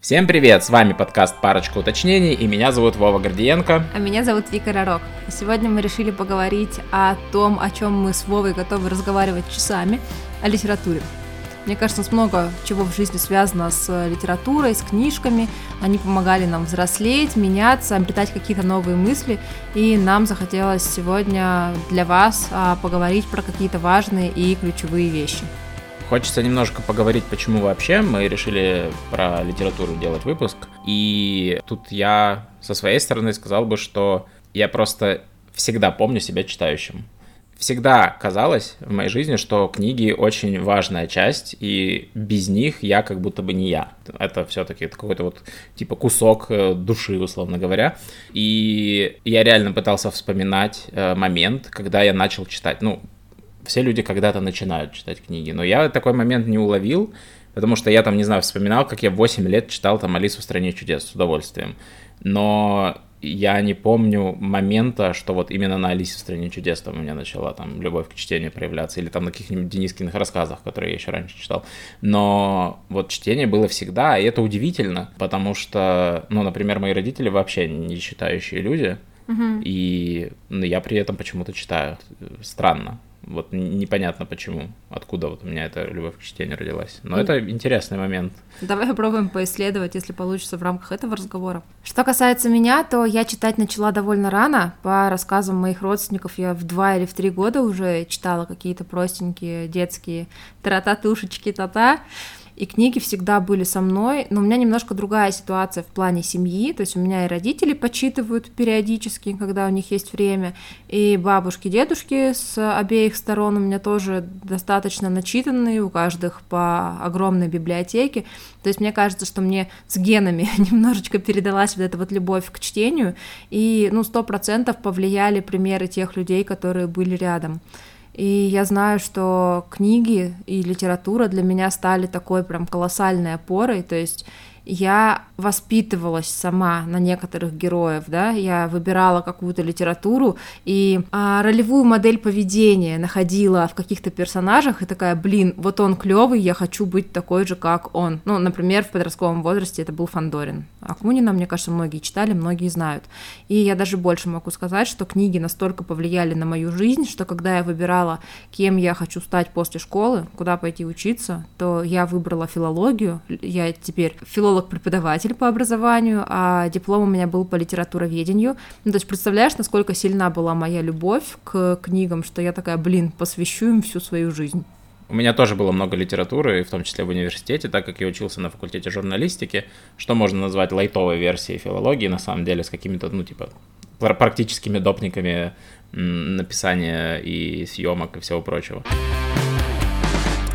Всем привет, с вами подкаст «Парочка уточнений» и меня зовут Вова Гордиенко. А меня зовут Вика Ророк. Сегодня мы решили поговорить о том, о чем мы с Вовой готовы разговаривать часами, о литературе. Мне кажется, у нас много чего в жизни связано с литературой, с книжками. Они помогали нам взрослеть, меняться, обретать какие-то новые мысли. И нам захотелось сегодня для вас а, поговорить про какие-то важные и ключевые вещи. Хочется немножко поговорить, почему вообще мы решили про литературу делать выпуск. И тут я со своей стороны сказал бы, что я просто всегда помню себя читающим. Всегда казалось в моей жизни, что книги очень важная часть, и без них я как будто бы не я. Это все-таки какой-то вот типа кусок э, души, условно говоря. И я реально пытался вспоминать э, момент, когда я начал читать. Ну, все люди когда-то начинают читать книги, но я такой момент не уловил, потому что я там, не знаю, вспоминал, как я в 8 лет читал там «Алису в стране чудес» с удовольствием, но я не помню момента, что вот именно на «Алисе в стране чудес» там у меня начала там любовь к чтению проявляться, или там на каких-нибудь Денискиных рассказах, которые я еще раньше читал. Но вот чтение было всегда, и это удивительно, потому что, ну, например, мои родители вообще не читающие люди, угу. и ну, я при этом почему-то читаю. Странно. Вот непонятно почему, откуда вот у меня эта любовь к чтению родилась. Но mm. это интересный момент. Давай попробуем поисследовать, если получится в рамках этого разговора. Что касается меня, то я читать начала довольно рано. По рассказам моих родственников, я в два или в три года уже читала какие-то простенькие детские тра-та-тушечки, та-та. -та. -та и книги всегда были со мной, но у меня немножко другая ситуация в плане семьи, то есть у меня и родители почитывают периодически, когда у них есть время, и бабушки, дедушки с обеих сторон у меня тоже достаточно начитанные, у каждых по огромной библиотеке, то есть мне кажется, что мне с генами немножечко передалась вот эта вот любовь к чтению, и, ну, сто процентов повлияли примеры тех людей, которые были рядом. И я знаю, что книги и литература для меня стали такой прям колоссальной опорой. То есть я воспитывалась сама на некоторых героев, да, я выбирала какую-то литературу и а, ролевую модель поведения находила в каких-то персонажах и такая, блин, вот он клевый, я хочу быть такой же, как он. Ну, например, в подростковом возрасте это был Фандорин. Акунина, мне кажется, многие читали, многие знают. И я даже больше могу сказать, что книги настолько повлияли на мою жизнь, что когда я выбирала, кем я хочу стать после школы, куда пойти учиться, то я выбрала филологию. Я теперь филолог-преподаватель по образованию, а диплом у меня был по литературоведению. Ну, то есть представляешь, насколько сильна была моя любовь к книгам, что я такая, блин, посвящу им всю свою жизнь. У меня тоже было много литературы, в том числе в университете, так как я учился на факультете журналистики, что можно назвать лайтовой версией филологии, на самом деле, с какими-то, ну, типа, практическими допниками написания и съемок и всего прочего.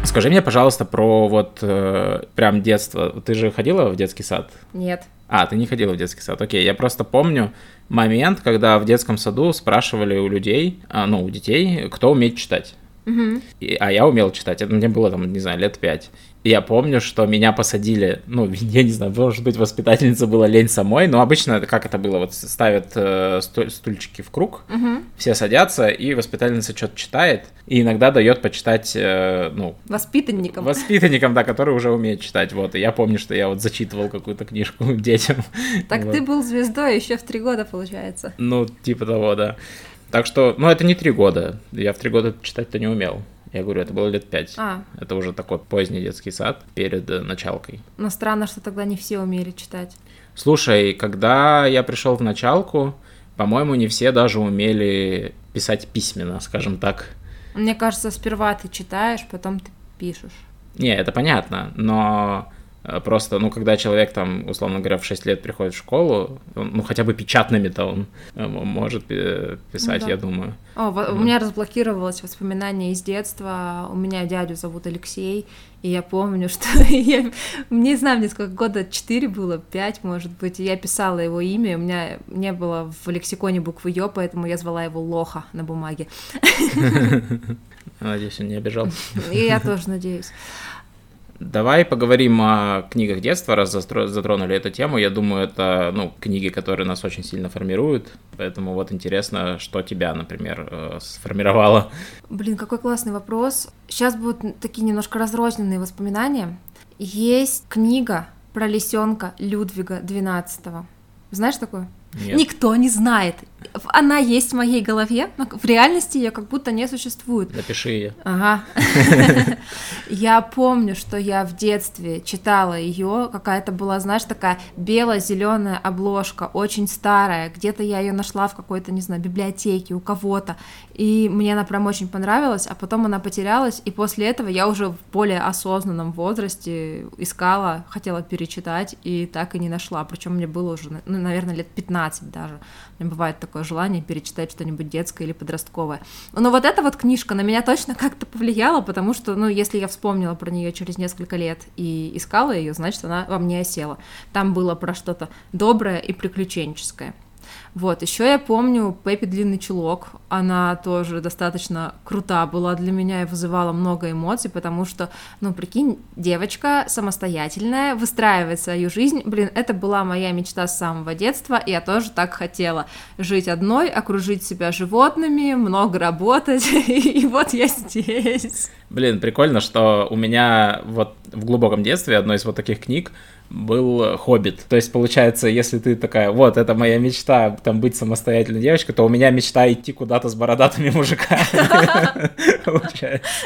Скажи мне, пожалуйста, про вот э, прям детство. Ты же ходила в детский сад? Нет. А, ты не ходила в детский сад. Окей, я просто помню момент, когда в детском саду спрашивали у людей, а, ну, у детей, кто умеет читать. Угу. И, а я умел читать. Это мне было там, не знаю, лет пять. И я помню, что меня посадили, ну, я не знаю, может быть, воспитательница была лень самой, но обычно как это было, вот ставят э, стульчики в круг, угу. все садятся, и воспитательница что-то читает, и иногда дает почитать, э, ну... Воспитанникам. Воспитанникам, да, которые уже умеют читать, вот. И я помню, что я вот зачитывал какую-то книжку детям. Так вот. ты был звездой еще в три года, получается. Ну, типа того, да. Так что, ну, это не три года. Я в три года читать-то не умел. Я говорю, это было лет пять. А. Это уже такой поздний детский сад перед э, началкой. Но странно, что тогда не все умели читать. Слушай, когда я пришел в началку, по-моему, не все даже умели писать письменно, скажем так. Мне кажется, сперва ты читаешь, потом ты пишешь. Не, это понятно, но просто, ну, когда человек там, условно говоря, в 6 лет приходит в школу, он, ну, хотя бы печатными-то он э, может писать, ну, да. я думаю. О, вот. у меня разблокировалось воспоминание из детства. У меня дядю зовут Алексей, и я помню, что я, не знаю, мне сколько года, 4 было, 5, может быть, и я писала его имя, у меня не было в лексиконе буквы Ё, поэтому я звала его Лоха на бумаге. Надеюсь, он не обижал. И я тоже надеюсь. Давай поговорим о книгах детства, раз затронули эту тему. Я думаю, это ну, книги, которые нас очень сильно формируют. Поэтому вот интересно, что тебя, например, э, сформировало. Блин, какой классный вопрос. Сейчас будут такие немножко разрозненные воспоминания. Есть книга, про лисенка Людвига XII. Знаешь такое? Нет. Никто не знает. Она есть в моей голове, но в реальности ее как будто не существует. Напиши ее. Ага. Я помню, что я в детстве читала ее, какая-то была, знаешь, такая бело-зеленая обложка, очень старая. Где-то я ее нашла в какой-то, не знаю, библиотеке у кого-то, и мне она прям очень понравилась, а потом она потерялась, и после этого я уже в более осознанном возрасте искала, хотела перечитать, и так и не нашла. Причем мне было уже, ну, наверное, лет 15 даже. Меня бывает такое желание перечитать что-нибудь детское или подростковое. Но вот эта вот книжка на меня точно как-то повлияла, потому что, ну, если я вспомнила про нее через несколько лет и искала ее, значит, она во мне осела. Там было про что-то доброе и приключенческое. Вот, еще я помню Пеппи Длинный Чулок, она тоже достаточно крута была для меня и вызывала много эмоций, потому что, ну, прикинь, девочка самостоятельная, выстраивает свою жизнь, блин, это была моя мечта с самого детства, и я тоже так хотела. Жить одной, окружить себя животными, много работать, и вот я здесь. Блин, прикольно, что у меня вот в глубоком детстве одной из вот таких книг был «Хоббит». То есть, получается, если ты такая, вот, это моя мечта, там, быть самостоятельной девочкой, то у меня мечта идти куда-то с бородатыми мужиками. Получается.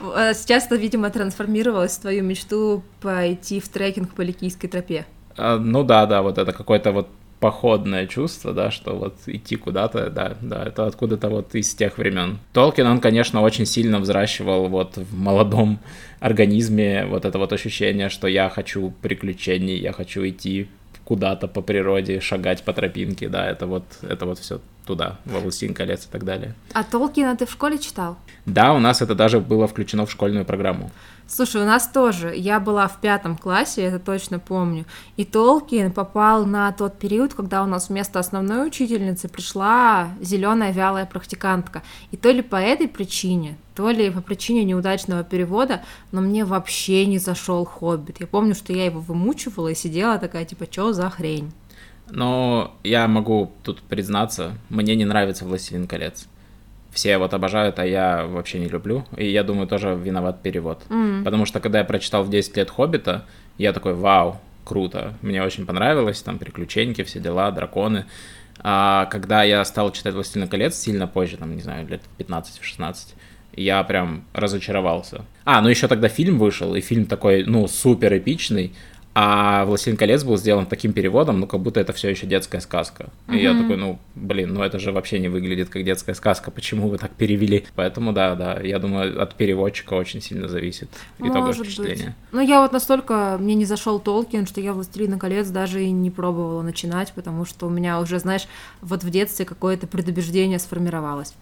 А сейчас это, видимо, трансформировалось в твою мечту пойти в трекинг по Ликийской тропе. А, ну да, да, вот это какой-то вот походное чувство, да, что вот идти куда-то, да, да, это откуда-то вот из тех времен. Толкин, он, конечно, очень сильно взращивал вот в молодом организме вот это вот ощущение, что я хочу приключений, я хочу идти куда-то по природе, шагать по тропинке, да, это вот, это вот все туда, во «Властелин колец» и так далее. А Толкина ты в школе читал? Да, у нас это даже было включено в школьную программу. Слушай, у нас тоже. Я была в пятом классе, это точно помню. И Толкин попал на тот период, когда у нас вместо основной учительницы пришла зеленая вялая практикантка. И то ли по этой причине, то ли по причине неудачного перевода, но мне вообще не зашел Хоббит. Я помню, что я его вымучивала и сидела такая, типа, что за хрень? Но я могу тут признаться, мне не нравится «Властелин колец» все вот обожают, а я вообще не люблю. И я думаю, тоже виноват перевод. Mm. Потому что когда я прочитал в 10 лет «Хоббита», я такой, вау, круто, мне очень понравилось, там приключеньки, все дела, драконы. А когда я стал читать «Властелин колец» сильно позже, там, не знаю, лет 15-16, я прям разочаровался. А, ну еще тогда фильм вышел, и фильм такой, ну, супер эпичный, а «Властелин колец» был сделан таким переводом, ну, как будто это все еще детская сказка. И mm-hmm. я такой, ну, блин, ну это же вообще не выглядит как детская сказка, почему вы так перевели? Поэтому, да, да, я думаю, от переводчика очень сильно зависит итоговое впечатление. Быть. Ну, я вот настолько, мне не зашел Толкин, что я «Властелина колец» даже и не пробовала начинать, потому что у меня уже, знаешь, вот в детстве какое-то предубеждение сформировалось.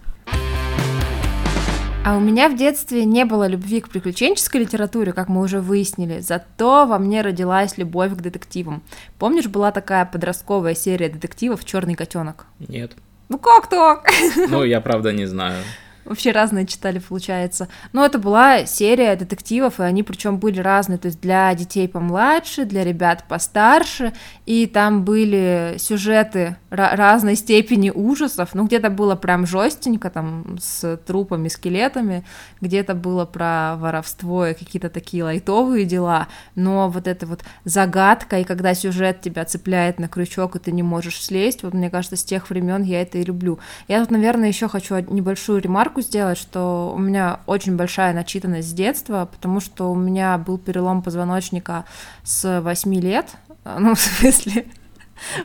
А у меня в детстве не было любви к приключенческой литературе, как мы уже выяснили, зато во мне родилась любовь к детективам. Помнишь, была такая подростковая серия детективов Черный котенок? Нет. Ну как так? Ну, я правда не знаю вообще разные читали, получается. Но это была серия детективов, и они причем были разные, то есть для детей помладше, для ребят постарше, и там были сюжеты разной степени ужасов, ну где-то было прям жестенько, там с трупами, скелетами, где-то было про воровство и какие-то такие лайтовые дела, но вот эта вот загадка, и когда сюжет тебя цепляет на крючок, и ты не можешь слезть, вот мне кажется, с тех времен я это и люблю. Я тут, наверное, еще хочу небольшую ремарку ремарку сделать, что у меня очень большая начитанность с детства, потому что у меня был перелом позвоночника с 8 лет, ну, в смысле,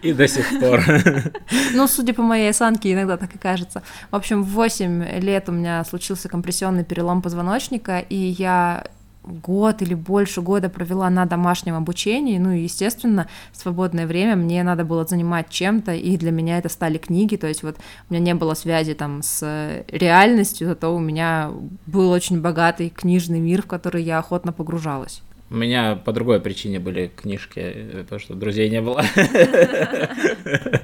и до сих пор. Ну, судя по моей осанке, иногда так и кажется. В общем, в 8 лет у меня случился компрессионный перелом позвоночника, и я год или больше года провела на домашнем обучении, ну и, естественно, свободное время мне надо было занимать чем-то, и для меня это стали книги, то есть вот у меня не было связи там с реальностью, зато у меня был очень богатый книжный мир, в который я охотно погружалась. У меня по другой причине были книжки, потому что друзей не было.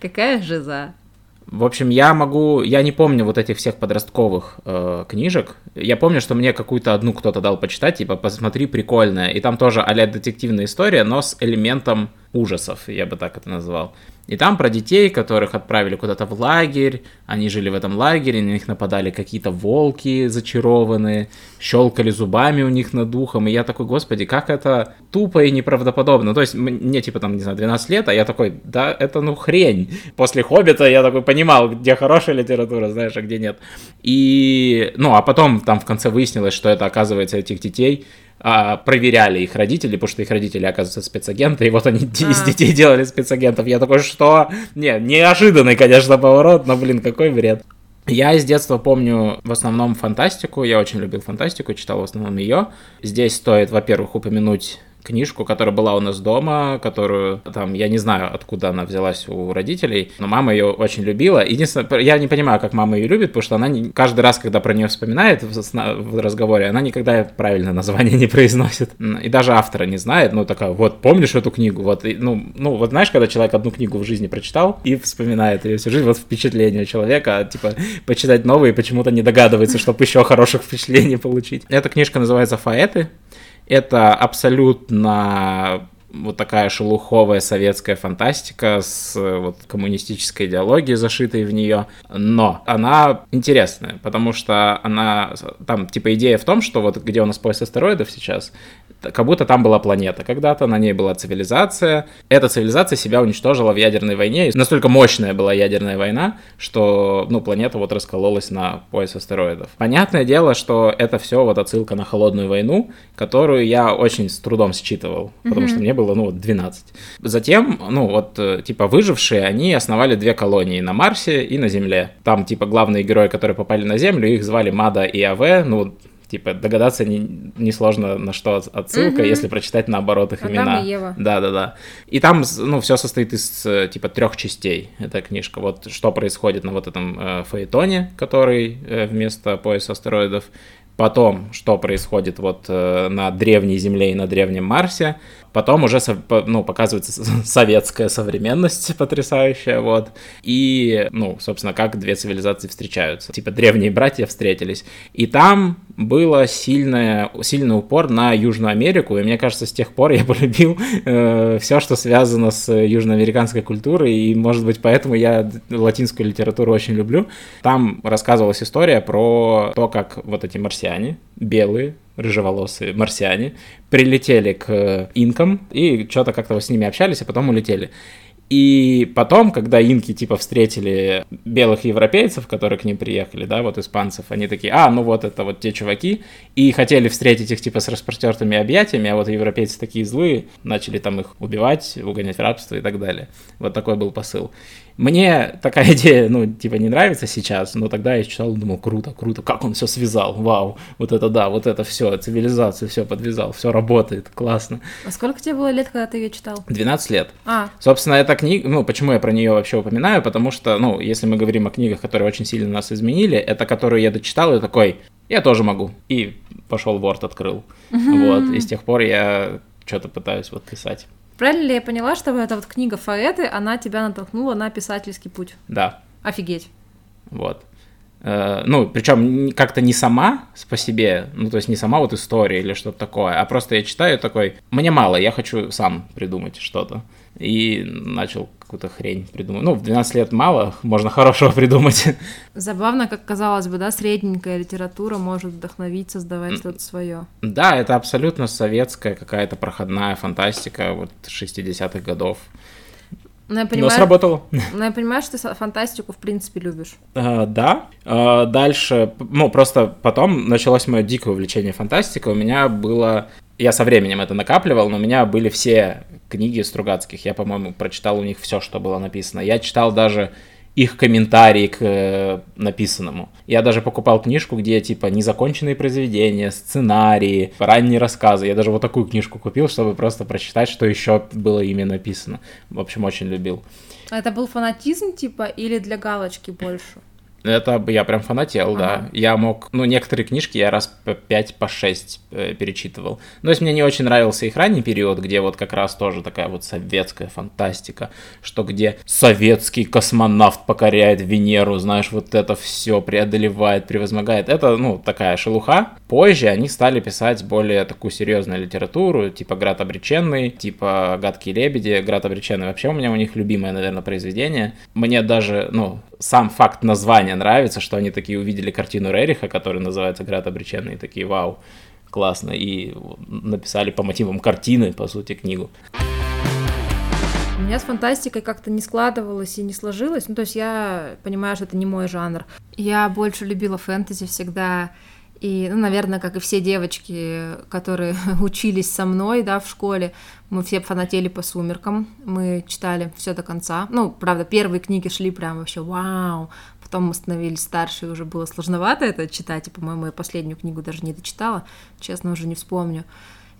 Какая жиза? В общем, я могу, я не помню вот этих всех подростковых э, книжек. Я помню, что мне какую-то одну кто-то дал почитать, типа, посмотри, прикольная. И там тоже а детективная история, но с элементом ужасов, я бы так это назвал. И там про детей, которых отправили куда-то в лагерь, они жили в этом лагере, на них нападали какие-то волки зачарованные, щелкали зубами у них над духом, и я такой, господи, как это тупо и неправдоподобно. То есть мне типа там, не знаю, 12 лет, а я такой, да, это ну хрень. После «Хоббита» я такой понимал, где хорошая литература, знаешь, а где нет. И, ну, а потом там в конце выяснилось, что это, оказывается, этих детей а, проверяли их родители, потому что их родители, оказывается, спецагенты, и вот они а. из детей делали спецагентов. Я такой, что? Не, неожиданный, конечно, поворот, но, блин, какой бред. Я из детства помню в основном фантастику, я очень любил фантастику, читал в основном ее. Здесь стоит, во-первых, упомянуть книжку, которая была у нас дома, которую там, я не знаю, откуда она взялась у родителей, но мама ее очень любила. Единственное, я не понимаю, как мама ее любит, потому что она не, каждый раз, когда про нее вспоминает в, в разговоре, она никогда правильное название не произносит. И даже автора не знает, ну такая, вот, помнишь эту книгу? Вот, и, ну, ну, вот знаешь, когда человек одну книгу в жизни прочитал и вспоминает ее всю жизнь, вот впечатление человека, типа, почитать новые почему-то не догадывается, чтобы еще хороших впечатлений получить. Эта книжка называется «Фаэты», это абсолютно вот такая шелуховая советская фантастика с вот коммунистической идеологией, зашитой в нее. Но она интересная, потому что она... Там, типа, идея в том, что вот где у нас пояс астероидов сейчас, как будто там была планета когда-то, на ней была цивилизация. Эта цивилизация себя уничтожила в ядерной войне. И настолько мощная была ядерная война, что, ну, планета вот раскололась на пояс астероидов. Понятное дело, что это все вот отсылка на холодную войну, которую я очень с трудом считывал, mm-hmm. потому что мне было, ну, вот 12. Затем, ну, вот, э, типа, выжившие, они основали две колонии на Марсе и на Земле. Там, типа, главные герои, которые попали на Землю, их звали Мада и АВ, ну, Типа догадаться не, не сложно на что отсылка, угу. если прочитать наоборот их Адам имена. И Ева. Да, да, да. И там, ну, все состоит из типа трех частей. Эта книжка. Вот что происходит на вот этом э, фаэтоне, который э, вместо пояса астероидов. Потом, что происходит вот э, на древней Земле и на древнем Марсе. Потом уже ну, показывается советская современность потрясающая, вот. И, ну, собственно, как две цивилизации встречаются. Типа древние братья встретились. И там было сильное, сильный упор на Южную Америку, и мне кажется, с тех пор я полюбил э, все, что связано с южноамериканской культурой, и, может быть, поэтому я латинскую литературу очень люблю. Там рассказывалась история про то, как вот эти марсиане, белые, рыжеволосые марсиане, прилетели к инкам и что-то как-то с ними общались, а потом улетели. И потом, когда инки типа встретили белых европейцев, которые к ним приехали, да, вот испанцев, они такие, а, ну вот это вот те чуваки, и хотели встретить их типа с распростертыми объятиями, а вот европейцы такие злые, начали там их убивать, угонять в рабство и так далее. Вот такой был посыл. Мне такая идея, ну, типа, не нравится сейчас, но тогда я читал, думал, круто, круто, как он все связал, вау, вот это да, вот это все, цивилизацию все подвязал, все работает, классно. А сколько тебе было лет, когда ты ее читал? 12 лет. А. Собственно, эта книга, ну, почему я про нее вообще упоминаю, потому что, ну, если мы говорим о книгах, которые очень сильно нас изменили, это которую я дочитал и такой, я тоже могу. И пошел Word открыл. Вот, и с тех пор я что-то пытаюсь вот писать. Правильно ли я поняла, что эта вот книга Фаэты, она тебя натолкнула на писательский путь? Да. Офигеть. Вот. Э, ну, причем как-то не сама по себе, ну, то есть не сама вот история или что-то такое, а просто я читаю такой, мне мало, я хочу сам придумать что-то. И начал какую-то хрень придумать. Ну, в 12 лет мало, можно хорошего придумать. Забавно, как казалось бы, да, средненькая литература может вдохновить, создавать что-то свое. Да, это абсолютно советская какая-то проходная фантастика вот 60-х годов. Но, я понимаю, Но сработало. Но я понимаю, что ты фантастику в принципе любишь. А, да. А, дальше, ну, просто потом началось мое дикое увлечение фантастикой. У меня было я со временем это накапливал, но у меня были все книги Стругацких. Я, по-моему, прочитал у них все, что было написано. Я читал даже их комментарии к э, написанному. Я даже покупал книжку, где типа незаконченные произведения, сценарии, ранние рассказы. Я даже вот такую книжку купил, чтобы просто прочитать, что еще было ими написано. В общем, очень любил. А это был фанатизм типа или для галочки больше? Это я прям фанател, Ага. да. Я мог, ну, некоторые книжки я раз по 5, по 6 э, перечитывал. Но если мне не очень нравился их ранний период, где вот как раз тоже такая вот советская фантастика, что где советский космонавт покоряет Венеру, знаешь, вот это все преодолевает, превозмогает. Это, ну, такая шелуха. Позже они стали писать более такую серьезную литературу, типа «Град обреченный», типа «Гадкие лебеди». «Град обреченный» вообще у меня у них любимое, наверное, произведение. Мне даже, ну, сам факт названия нравится, что они такие увидели картину Рериха, которая называется «Град обреченный», и такие «Вау, классно!» И написали по мотивам картины, по сути, книгу. У меня с фантастикой как-то не складывалось и не сложилось. Ну, то есть я понимаю, что это не мой жанр. Я больше любила фэнтези всегда. И, ну, наверное, как и все девочки, которые учились со мной, да, в школе, мы все фанатели по сумеркам, мы читали все до конца. Ну, правда, первые книги шли прям вообще вау, потом мы становились старше, и уже было сложновато это читать, и, по-моему, я последнюю книгу даже не дочитала, честно, уже не вспомню.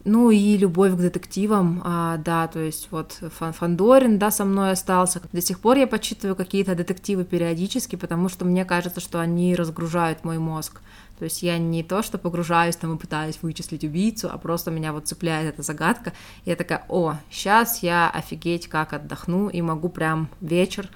Ну и любовь к детективам, а, да, то есть вот Фан Фандорин, да, со мной остался. До сих пор я почитываю какие-то детективы периодически, потому что мне кажется, что они разгружают мой мозг. То есть я не то, что погружаюсь там и пытаюсь вычислить убийцу, а просто меня вот цепляет эта загадка. И я такая, о, сейчас я офигеть как отдохну и могу прям вечер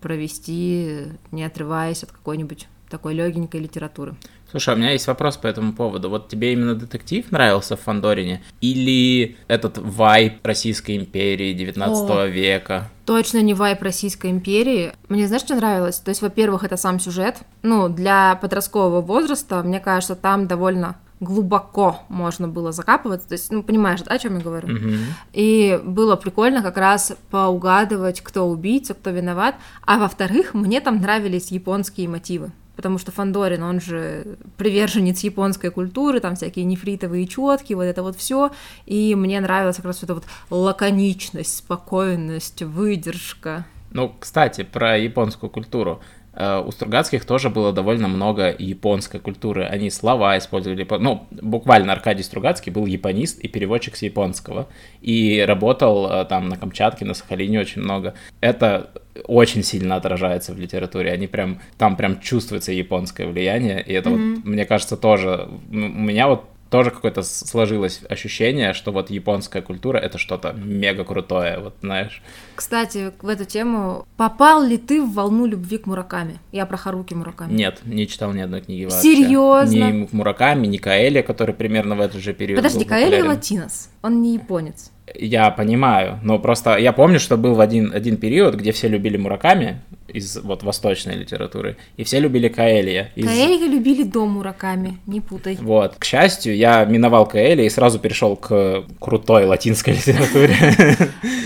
провести, не отрываясь от какой-нибудь такой легенькой литературы. Слушай, а у меня есть вопрос по этому поводу. Вот тебе именно детектив нравился в Фандорине? Или этот вайб Российской империи 19 О. века? Точно не вайп Российской империи. Мне знаешь, что нравилось? То есть, во-первых, это сам сюжет. Ну, для подросткового возраста, мне кажется, там довольно глубоко можно было закапываться. То есть, ну, понимаешь, да, о чем я говорю? Мгм. И было прикольно как раз поугадывать, кто убийца, кто виноват. А во-вторых, мне там нравились японские мотивы. Потому что Фандорин, он же приверженец японской культуры, там всякие нефритовые четки, вот это вот все. И мне нравилась как раз эта вот лаконичность, спокойность, выдержка. Ну, кстати, про японскую культуру. Э, У Стругацких тоже было довольно много японской культуры. Они слова использовали. Ну, буквально Аркадий Стругацкий был японист и переводчик с японского. И работал э, там на Камчатке, на Сахалине очень много. Это очень сильно отражается в литературе. Они прям, там прям чувствуется японское влияние. И это вот, мне кажется, тоже... У меня вот тоже какое-то сложилось ощущение, что вот японская культура это что-то мега крутое, вот знаешь. Кстати, в эту тему, попал ли ты в волну любви к Мураками? Я про Харуки Мураками. Нет, не читал ни одной книги вообще. Серьезно? Ни Мураками, ни Каэли, который примерно в этот же период Подожди, Каэли латинос, он не японец. Я понимаю, но просто я помню, что был в один, один период, где все любили Мураками из вот восточной литературы, и все любили Каэлия. Из... Каэли любили до Мураками, не путай. Вот. К счастью, я миновал Каэли и сразу перешел к крутой латинской литературе.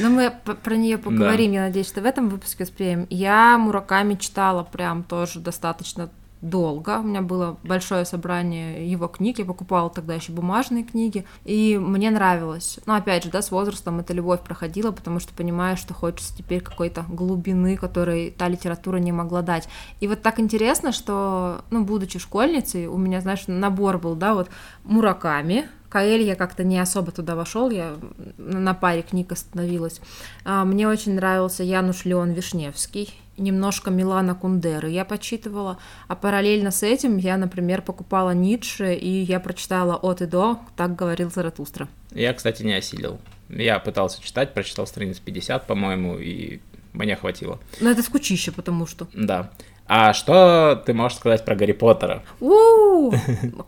Но мы про нее поговорим, я надеюсь, что в этом выпуске успеем. Я Мураками читала прям тоже достаточно долго. У меня было большое собрание его книг. Я покупала тогда еще бумажные книги. И мне нравилось. Но опять же, да, с возрастом эта любовь проходила, потому что понимаешь, что хочется теперь какой-то глубины, которой та литература не могла дать. И вот так интересно, что, ну, будучи школьницей, у меня, знаешь, набор был, да, вот Мураками, Каэль я как-то не особо туда вошел, я на паре книг остановилась. А, Мне очень нравился Януш Леон Вишневский, немножко Милана Кундеры я почитывала, а параллельно с этим я, например, покупала Ницше, и я прочитала от и до, так говорил Заратустра. Я, кстати, не осилил. Я пытался читать, прочитал страниц 50, по-моему, и мне хватило. Но это скучище, потому что. Да. А что ты можешь сказать про Гарри Поттера? у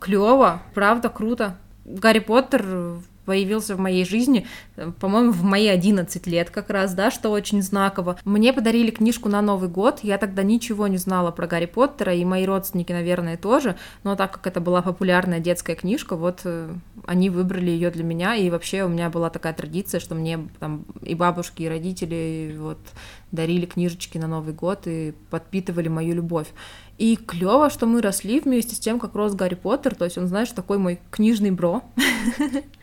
клево, правда, круто. Гарри Поттер появился в моей жизни, э, по-моему, в мои 11 лет как раз, да, что очень знаково. Мне подарили книжку на Новый год, я тогда ничего не знала про Гарри Поттера, и мои родственники, наверное, тоже, но так как это была популярная детская книжка, вот э, они выбрали ее для меня, и вообще у меня была такая традиция, что мне там и бабушки, и родители вот дарили книжечки на Новый год и подпитывали мою любовь. И клево, что мы росли вместе с тем, как рос Гарри Поттер. То есть он, знаешь, такой мой книжный бро.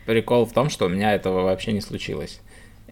Прикол в том, что у меня этого вообще не случилось.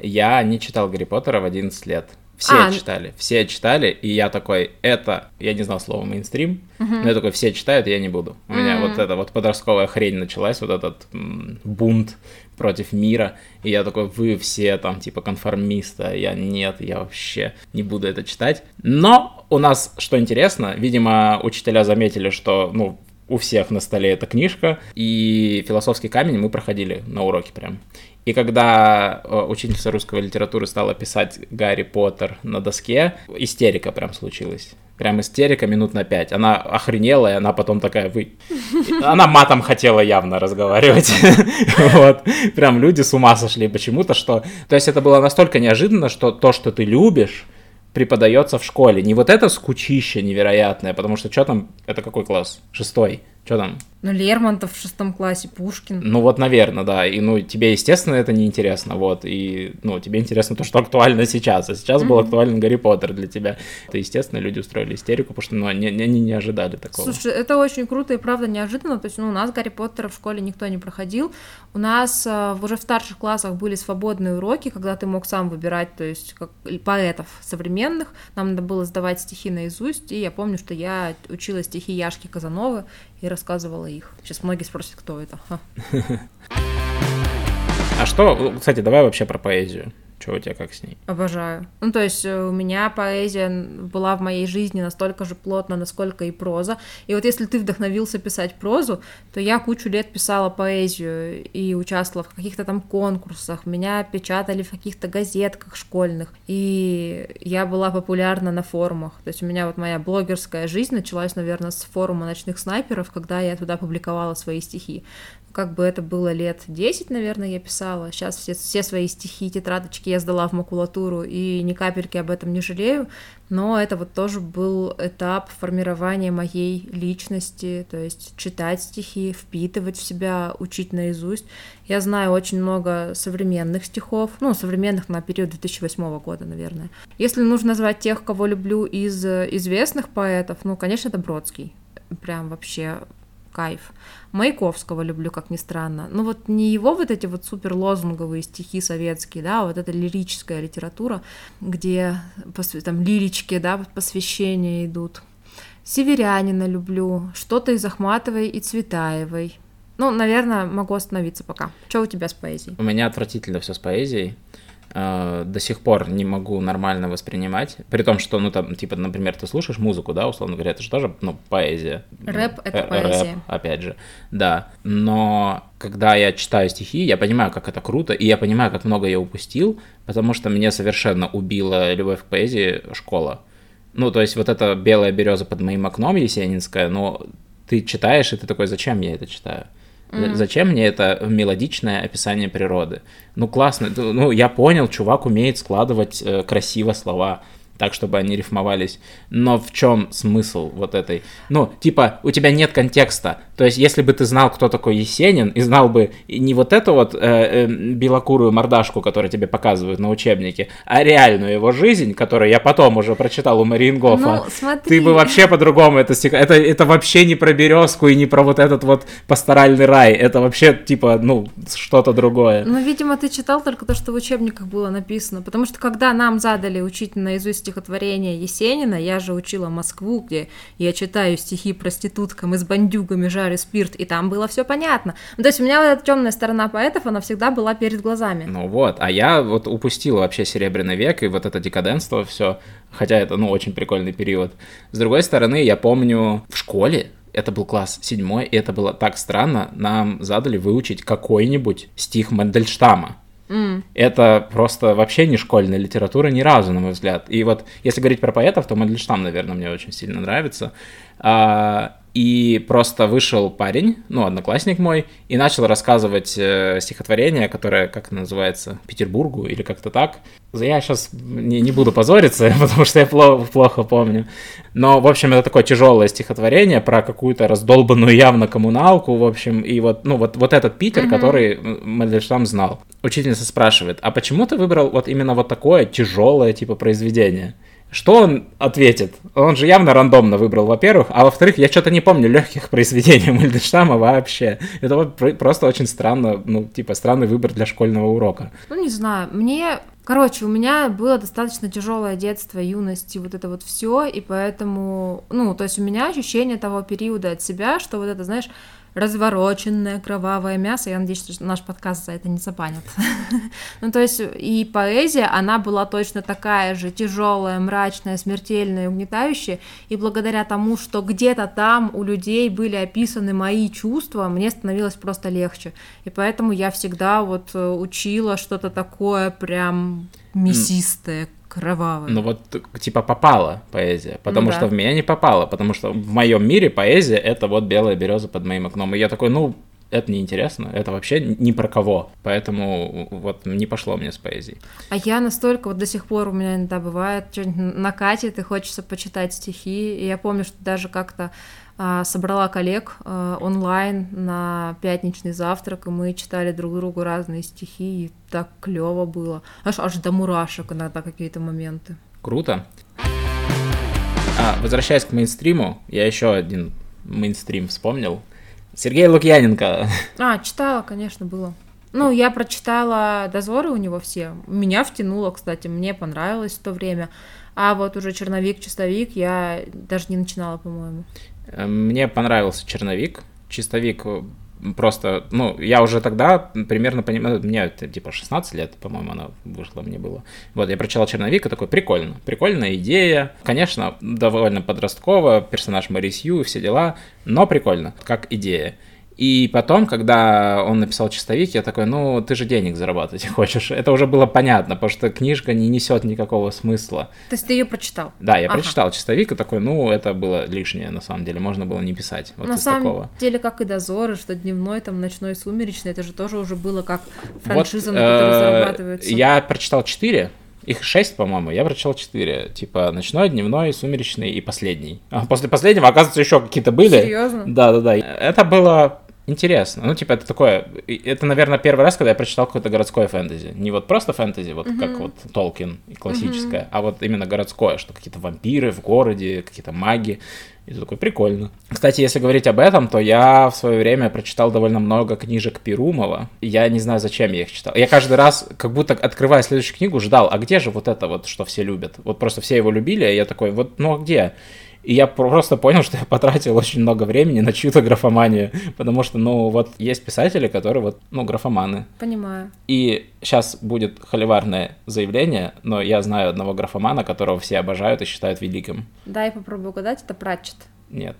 Я не читал Гарри Поттера в 11 лет. Все А, читали, все читали, и я такой, это, я не знал слова мейнстрим, но я такой, все читают, я не буду. У меня вот эта вот подростковая хрень началась, вот этот м, бунт против мира, и я такой, вы все там типа конформисты, а я нет, я вообще не буду это читать. Но у нас, что интересно, видимо, учителя заметили, что, ну, у всех на столе эта книжка, и философский камень мы проходили на уроке прям. И когда э, учительница русской литературы стала писать Гарри Поттер на доске, истерика прям случилась. Прям истерика минут на пять. Она охренела, и она потом такая, вы... Она матом хотела явно разговаривать. Вот. Прям люди с ума сошли почему-то, что... То есть это было настолько неожиданно, что то, что ты любишь, преподается в школе. Не вот это скучище невероятное, потому что что там, это какой класс? Шестой. Что там? Ну, Лермонтов в шестом классе, Пушкин. Ну вот, наверное, да. И ну тебе, естественно, это не интересно, вот. И ну тебе интересно то, что актуально сейчас. А сейчас был Мгм. актуален Гарри Поттер для тебя. Это, естественно, люди устроили истерику, потому что ну, они, они не ожидали такого. Слушай, это очень круто и правда неожиданно. То есть, ну, у нас Гарри Поттера в школе никто не проходил. У нас э, уже в старших классах были свободные уроки, когда ты мог сам выбирать, то есть, как поэтов современных. Нам надо было сдавать стихи наизусть, и я помню, что я учила стихи Яшки Казановы и рассказывала их. Сейчас многие спросят, кто это. А что, кстати, давай вообще про поэзию. Что у тебя как с ней? Обожаю. Ну, то есть э, у меня поэзия была в моей жизни настолько же плотно, насколько и проза. И вот если ты вдохновился писать прозу, то я кучу лет писала поэзию и участвовала в каких-то там конкурсах. Меня печатали в каких-то газетках школьных. И я была популярна на форумах. То есть у меня вот моя блогерская жизнь началась, наверное, с форума ночных снайперов, когда я туда публиковала свои стихи как бы это было лет 10, наверное, я писала. Сейчас все, все свои стихи, тетрадочки я сдала в макулатуру, и ни капельки об этом не жалею. Но это вот тоже был этап формирования моей личности, то есть читать стихи, впитывать в себя, учить наизусть. Я знаю очень много современных стихов, ну, современных на период 2008 года, наверное. Если нужно назвать тех, кого люблю из э, известных поэтов, ну, конечно, это Бродский. Прям вообще кайф. Маяковского люблю, как ни странно. Ну вот не его вот эти вот супер лозунговые стихи советские, да, а вот эта лирическая литература, где там лирички, да, посвящения идут. Северянина люблю, что-то из Ахматовой и Цветаевой. Ну, наверное, могу остановиться пока. Что у тебя с поэзией? У меня отвратительно все с поэзией. Э, До сих пор не могу нормально воспринимать. При том, что, ну, там, типа, например, ты слушаешь музыку, да, условно говоря, это же тоже, ну, поэзия. Рэп — это Э, поэзия. Рэп, опять же, да. Но когда я читаю стихи, я понимаю, как это круто, и я понимаю, как много я упустил, потому что меня совершенно убила любовь к поэзии школа. Ну, то есть вот эта белая береза под моим окном есенинская, но ты читаешь, и ты такой, зачем я это читаю? Мгм. Зачем мне это мелодичное описание природы? Ну, классно. Ну, я понял, чувак умеет складывать э, красиво слова так, чтобы они рифмовались. Но в чем смысл вот этой? Ну, типа, у тебя нет контекста. То есть, если бы ты знал, кто такой Есенин, и знал бы не вот эту вот э, э, белокурую мордашку, которую тебе показывают на учебнике, а реальную его жизнь, которую я потом уже прочитал у Мариенгофа, Ну, смотри. ты бы вообще по-другому это стих... Это, это вообще не про березку и не про вот этот вот пасторальный рай. Это вообще, типа, ну, что-то другое. Ну, видимо, ты читал только то, что в учебниках было написано. Потому что когда нам задали учить наизусть стихотворение Есенина, я же учила Москву, где я читаю стихи проституткам и с бандюгами жарю спирт, и там было все понятно. Ну, то есть у меня вот эта темная сторона поэтов, она всегда была перед глазами. Ну вот, а я вот упустил вообще Серебряный век и вот это декаденство все, хотя это, ну, очень прикольный период. С другой стороны, я помню в школе, это был класс седьмой, и это было так странно, нам задали выучить какой-нибудь стих Мандельштама. Это просто вообще не школьная литература ни разу, на мой взгляд. И вот если говорить про поэтов, то Мандельштам, наверное, мне очень сильно нравится. А, и просто вышел парень, ну, одноклассник мой, и начал рассказывать э, стихотворение, которое, как это называется, Петербургу или как-то так. Я сейчас не, не буду позориться, потому что я плохо, плохо помню. Но, в общем, это такое тяжелое стихотворение про какую-то раздолбанную явно коммуналку, в общем, и вот, ну, вот, вот этот Питер, Мгм. который Мандельштам знал. Учительница спрашивает, а почему ты выбрал вот именно вот такое тяжелое типа произведение? Что он ответит? Он же явно рандомно выбрал, во-первых, а во-вторых, я что-то не помню легких произведений Мальденштама вообще. Это вот пр- просто очень странно, ну, типа, странный выбор для школьного урока. Ну, не знаю, мне Короче, у меня было достаточно тяжелое детство, юность и вот это вот все, и поэтому, ну, то есть у меня ощущение того периода от себя, что вот это, знаешь, развороченное кровавое мясо. Я надеюсь, что наш подкаст за это не забанят. ну, то есть и поэзия, она была точно такая же тяжелая, мрачная, смертельная, угнетающая. И благодаря тому, что где-то там у людей были описаны мои чувства, мне становилось просто легче. И поэтому я всегда вот э, учила что-то такое прям мясистое, кровавое. Ну вот, типа, попала поэзия, потому ну, что да. в меня не попала, потому что в моем мире поэзия — это вот белая береза под моим окном. И я такой, ну, это неинтересно, это вообще ни про кого, поэтому вот не пошло мне с поэзией. А я настолько, вот до сих пор у меня иногда бывает, что-нибудь накатит, и хочется почитать стихи, и я помню, что даже как-то собрала коллег а, онлайн на пятничный завтрак, и мы читали друг другу разные стихи, и так клево было. Аж, аж до мурашек иногда какие-то моменты. Круто. А, возвращаясь к мейнстриму, я еще один мейнстрим вспомнил. Сергей Лукьяненко. А, читала, конечно, было. Ну, я прочитала дозоры у него все. Меня втянуло, кстати, мне понравилось в то время. А вот уже черновик, чистовик я даже не начинала, по-моему. Мне понравился черновик. Чистовик э, просто, ну, я уже тогда примерно понимаю, мне это типа 16 лет, по-моему, она вышла, мне было. Вот, я прочитал черновик и такой, прикольно, прикольная идея. Конечно, довольно подростковая, персонаж Марисью все дела, но прикольно, как идея. И потом, когда он написал чистовик, я такой, ну, ты же денег зарабатывать хочешь. Это уже было понятно, потому что книжка не несет никакого смысла. То есть ты ее прочитал? Да, я ага. прочитал чистовик и такой, ну, это было лишнее, на самом деле, можно было не писать. Вот на самом такого. деле, как и дозоры, что дневной, там, ночной, сумеречный, это же тоже уже было как франшиза, вот, на которой э, зарабатывается. Я прочитал четыре, их шесть, по-моему, я прочитал четыре. Типа ночной, дневной, сумеречный и последний. А после последнего, оказывается, еще какие-то были. Серьезно? Да, да, да. Это было интересно. Ну, типа, это такое... Это, наверное, первый раз, когда я прочитал какое-то городское фэнтези. Не вот просто фэнтези, вот mm-hmm. как вот Толкин и классическое, mm-hmm. а вот именно городское, что какие-то вампиры в городе, какие-то маги. И ты такой, прикольно. Кстати, если говорить об этом, то я в свое время прочитал довольно много книжек Перумова. Я не знаю, зачем я их читал. Я каждый раз, как будто открывая следующую книгу, ждал, а где же вот это вот, что все любят? Вот просто все его любили, и я такой, вот, ну а где? И я просто понял, что я потратил очень много времени на чью-то графоманию, потому что, ну, вот есть писатели, которые вот, ну, графоманы. Понимаю. И сейчас будет холиварное заявление, но я знаю одного графомана, которого все обожают и считают великим. Да, я попробую угадать, это Пратчет. Нет.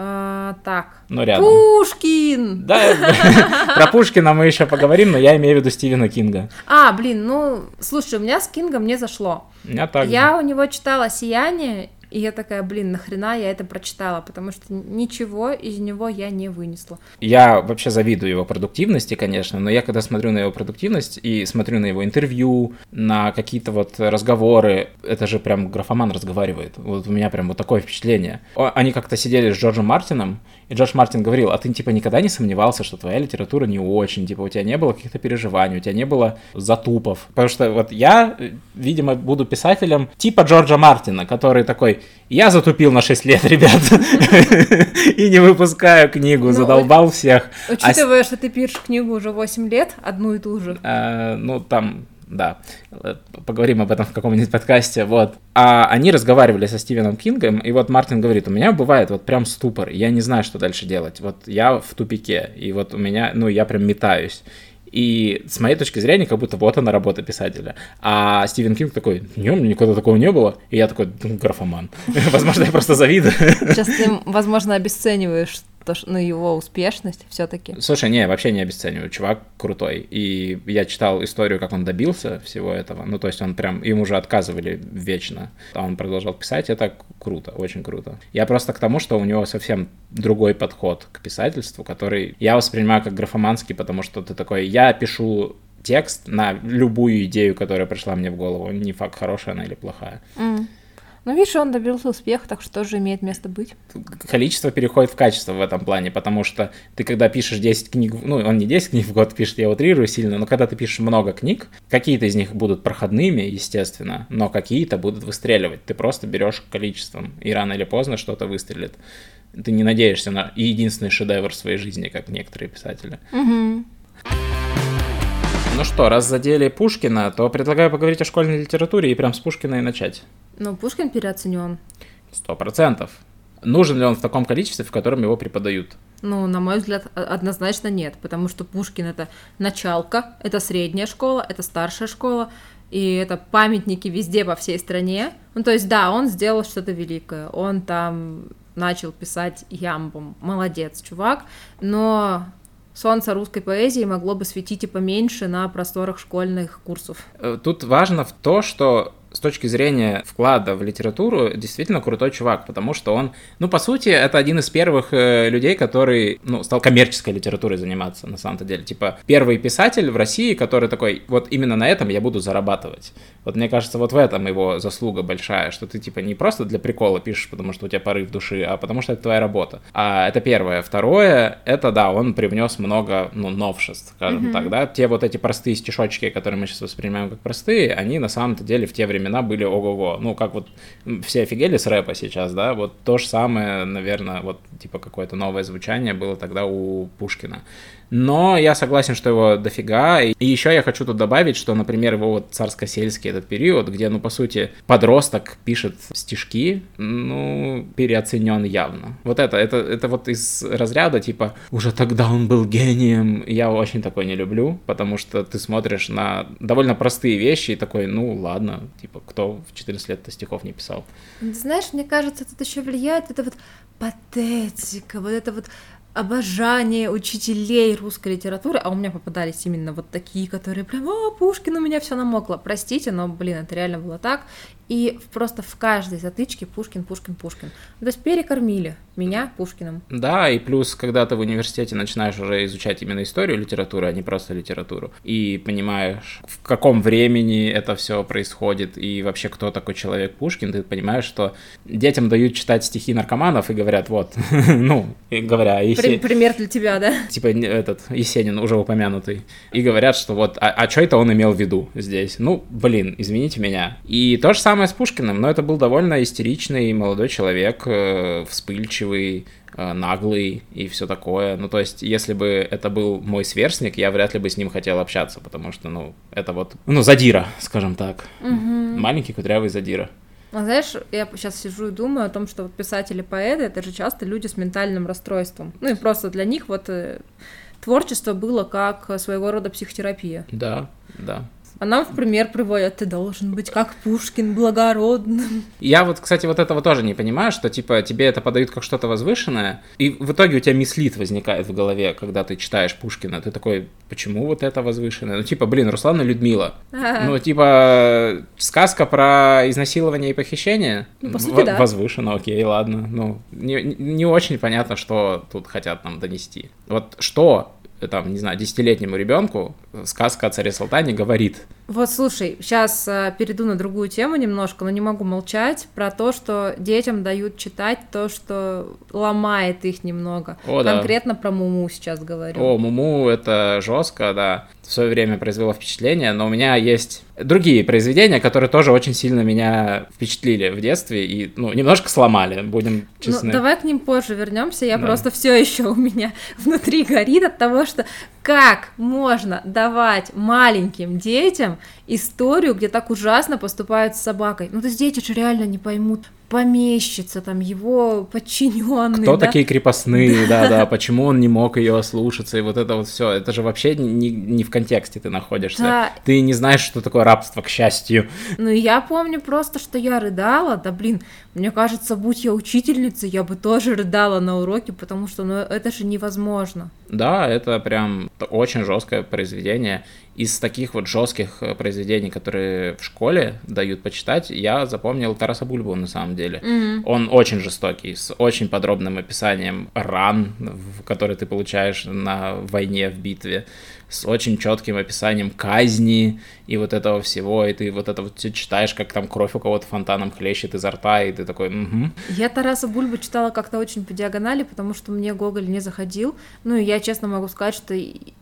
А, так. Ну, рядом. Пушкин! Да, про Пушкина мы еще поговорим, но я имею в виду Стивена Кинга. А, блин, ну, слушай, у меня с Кингом не зашло. У меня так Я у него читала «Сияние», и я такая, блин, нахрена я это прочитала, потому что ничего из него я не вынесла. Я вообще завидую его продуктивности, конечно, но я когда смотрю на его продуктивность и смотрю на его интервью, на какие-то вот разговоры, это же прям графоман разговаривает. Вот у меня прям вот такое впечатление. Они как-то сидели с Джорджем Мартином, и Джордж Мартин говорил, а ты типа никогда не сомневался, что твоя литература не очень, типа у тебя не было каких-то переживаний, у тебя не было затупов. Потому что вот я, видимо, буду писателем типа Джорджа Мартина, который такой, я затупил на 6 лет, ребят, и не выпускаю книгу, ну, задолбал всех. А учитывая, что ты пишешь книгу уже 8 лет, одну и ту же. А, ну, там да, поговорим об этом в каком-нибудь подкасте, вот. А они разговаривали со Стивеном Кингом, и вот Мартин говорит, у меня бывает вот прям ступор, я не знаю, что дальше делать, вот я в тупике, и вот у меня, ну, я прям метаюсь. И с моей точки зрения, как будто вот она работа писателя. А Стивен Кинг такой, не, у меня никогда такого не было. И я такой, ну, графоман. Возможно, я просто завидую. Сейчас ты, возможно, обесцениваешь то, что, ну, его успешность все-таки. Слушай, не, вообще не обесцениваю. Чувак крутой. И я читал историю, как он добился всего этого. Ну, то есть он прям, ему уже отказывали вечно. А он продолжал писать. Это круто, очень круто. Я просто к тому, что у него совсем другой подход к писательству, который я воспринимаю как графоманский, потому что ты такой, я пишу текст на любую идею, которая пришла мне в голову. Не факт, хорошая она или плохая. Mm. Ну, видишь, он добился успеха, так что тоже имеет место быть. Количество переходит в качество в этом плане, потому что ты, когда пишешь 10 книг, ну, он не 10 книг в год пишет, я утрирую сильно, но когда ты пишешь много книг, какие-то из них будут проходными, естественно, но какие-то будут выстреливать. Ты просто берешь количеством, и рано или поздно что-то выстрелит. Ты не надеешься на единственный шедевр в своей жизни, как некоторые писатели. Угу. Ну что, раз задели Пушкина, то предлагаю поговорить о школьной литературе и прям с Пушкина и начать. Ну, Пушкин переоценен. Сто процентов. Нужен ли он в таком количестве, в котором его преподают? Ну, на мой взгляд, однозначно нет, потому что Пушкин это началка, это средняя школа, это старшая школа, и это памятники везде по всей стране. Ну, то есть, да, он сделал что-то великое, он там начал писать ямбом, молодец, чувак, но солнце русской поэзии могло бы светить и поменьше на просторах школьных курсов. Э, тут важно в то, что с точки зрения вклада в литературу действительно крутой чувак, потому что он, ну, по сути, это один из первых э, людей, который, ну, стал коммерческой литературой заниматься, на самом-то деле. Типа, первый писатель в России, который такой, вот именно на этом я буду зарабатывать. Вот мне кажется, вот в этом его заслуга большая, что ты, типа, не просто для прикола пишешь, потому что у тебя порыв души, а потому что это твоя работа. А это первое. Второе, это, да, он привнес много, ну, новшеств, скажем mm-hmm. так, да. Те вот эти простые стишочки, которые мы сейчас воспринимаем как простые, они на самом-то деле в те времена времена были ого-го. Ну, как вот все офигели с рэпа сейчас, да, вот то же самое, наверное, вот типа какое-то новое звучание было тогда у Пушкина. Но я согласен, что его дофига. И еще я хочу тут добавить, что, например, его вот царско-сельский этот период, где, ну, по сути, подросток пишет стишки, ну, переоценен явно. Вот это, это, это вот из разряда, типа, уже тогда он был гением. Я очень такой не люблю, потому что ты смотришь на довольно простые вещи и такой, ну, ладно, типа, кто в 14 лет стихов не писал. Знаешь, мне кажется, тут еще влияет это вот патетика, вот это вот обожание учителей русской литературы, а у меня попадались именно вот такие, которые прям, о, Пушкин у меня все намокло. Простите, но, блин, это реально было так. И просто в каждой затычке Пушкин, Пушкин, Пушкин. То есть перекормили меня Пушкиным. Да, и плюс, когда ты в университете начинаешь уже изучать именно историю литературы, а не просто литературу, и понимаешь, в каком времени это все происходит, и вообще кто такой человек Пушкин, ты понимаешь, что детям дают читать стихи наркоманов и говорят, вот, ну, говоря. Пример для тебя, да? Типа этот Есенин, уже упомянутый. И говорят, что вот, а, а что это он имел в виду здесь? Ну, блин, извините меня. И то же самое самое с Пушкиным, но это был довольно истеричный молодой человек, э, вспыльчивый, э, наглый и все такое. Ну, то есть, если бы это был мой сверстник, я вряд ли бы с ним хотел общаться, потому что, ну, это вот, ну, задира, скажем так. Угу. Маленький кудрявый задира. А знаешь, я сейчас сижу и думаю о том, что вот писатели-поэты это же часто люди с ментальным расстройством. Ну и просто для них вот э, творчество было как своего рода психотерапия. Да, да. А нам в пример приводят, ты должен быть как Пушкин, благородным. Я вот, кстати, вот этого тоже не понимаю, что, типа, тебе это подают как что-то возвышенное, и в итоге у тебя мислит возникает в голове, когда ты читаешь Пушкина. Ты такой, почему вот это возвышенное? Ну, типа, блин, Руслан и Людмила. А-а-а. Ну, типа, сказка про изнасилование и похищение? Ну, по сути, в- да. Возвышено, окей, ладно. Ну, не, не очень понятно, что тут хотят нам донести. Вот что там, не знаю, десятилетнему ребенку сказка о царе Салтане говорит. Вот слушай, сейчас э, перейду на другую тему немножко, но не могу молчать про то, что детям дают читать то, что ломает их немного. О, Конкретно да. про Муму сейчас говорю. О, Муму это жестко, да в свое время произвело впечатление, но у меня есть другие произведения, которые тоже очень сильно меня впечатлили в детстве и, ну, немножко сломали, будем ну, честны. Ну, давай к ним позже вернемся. Я да. просто все еще у меня внутри горит от того, что как можно давать маленьким детям историю, где так ужасно поступают с собакой. Ну, то есть дети же реально не поймут, помещица, там его подчиненный. Кто да? такие крепостные, да, да, почему он не мог ее ослушаться, и вот это вот все, это же вообще не, не в контексте ты находишься. Да. Ты не знаешь, что такое рабство, к счастью. Ну, я помню просто, что я рыдала, да, блин, мне кажется, будь я учительницей, я бы тоже рыдала на уроке, потому что, ну, это же невозможно. Да, это прям очень жесткое произведение. Из таких вот жестких э, произведений, которые в школе дают почитать, я запомнил Тараса Бульбу на самом деле. Mm-hmm. Он очень жестокий, с очень подробным описанием ран, которые ты получаешь на войне, в битве с очень четким описанием казни и вот этого всего, и ты вот это вот читаешь, как там кровь у кого-то фонтаном хлещет изо рта, и ты такой, угу. Я Тараса Бульбу читала как-то очень по диагонали, потому что мне Гоголь не заходил, ну и я честно могу сказать, что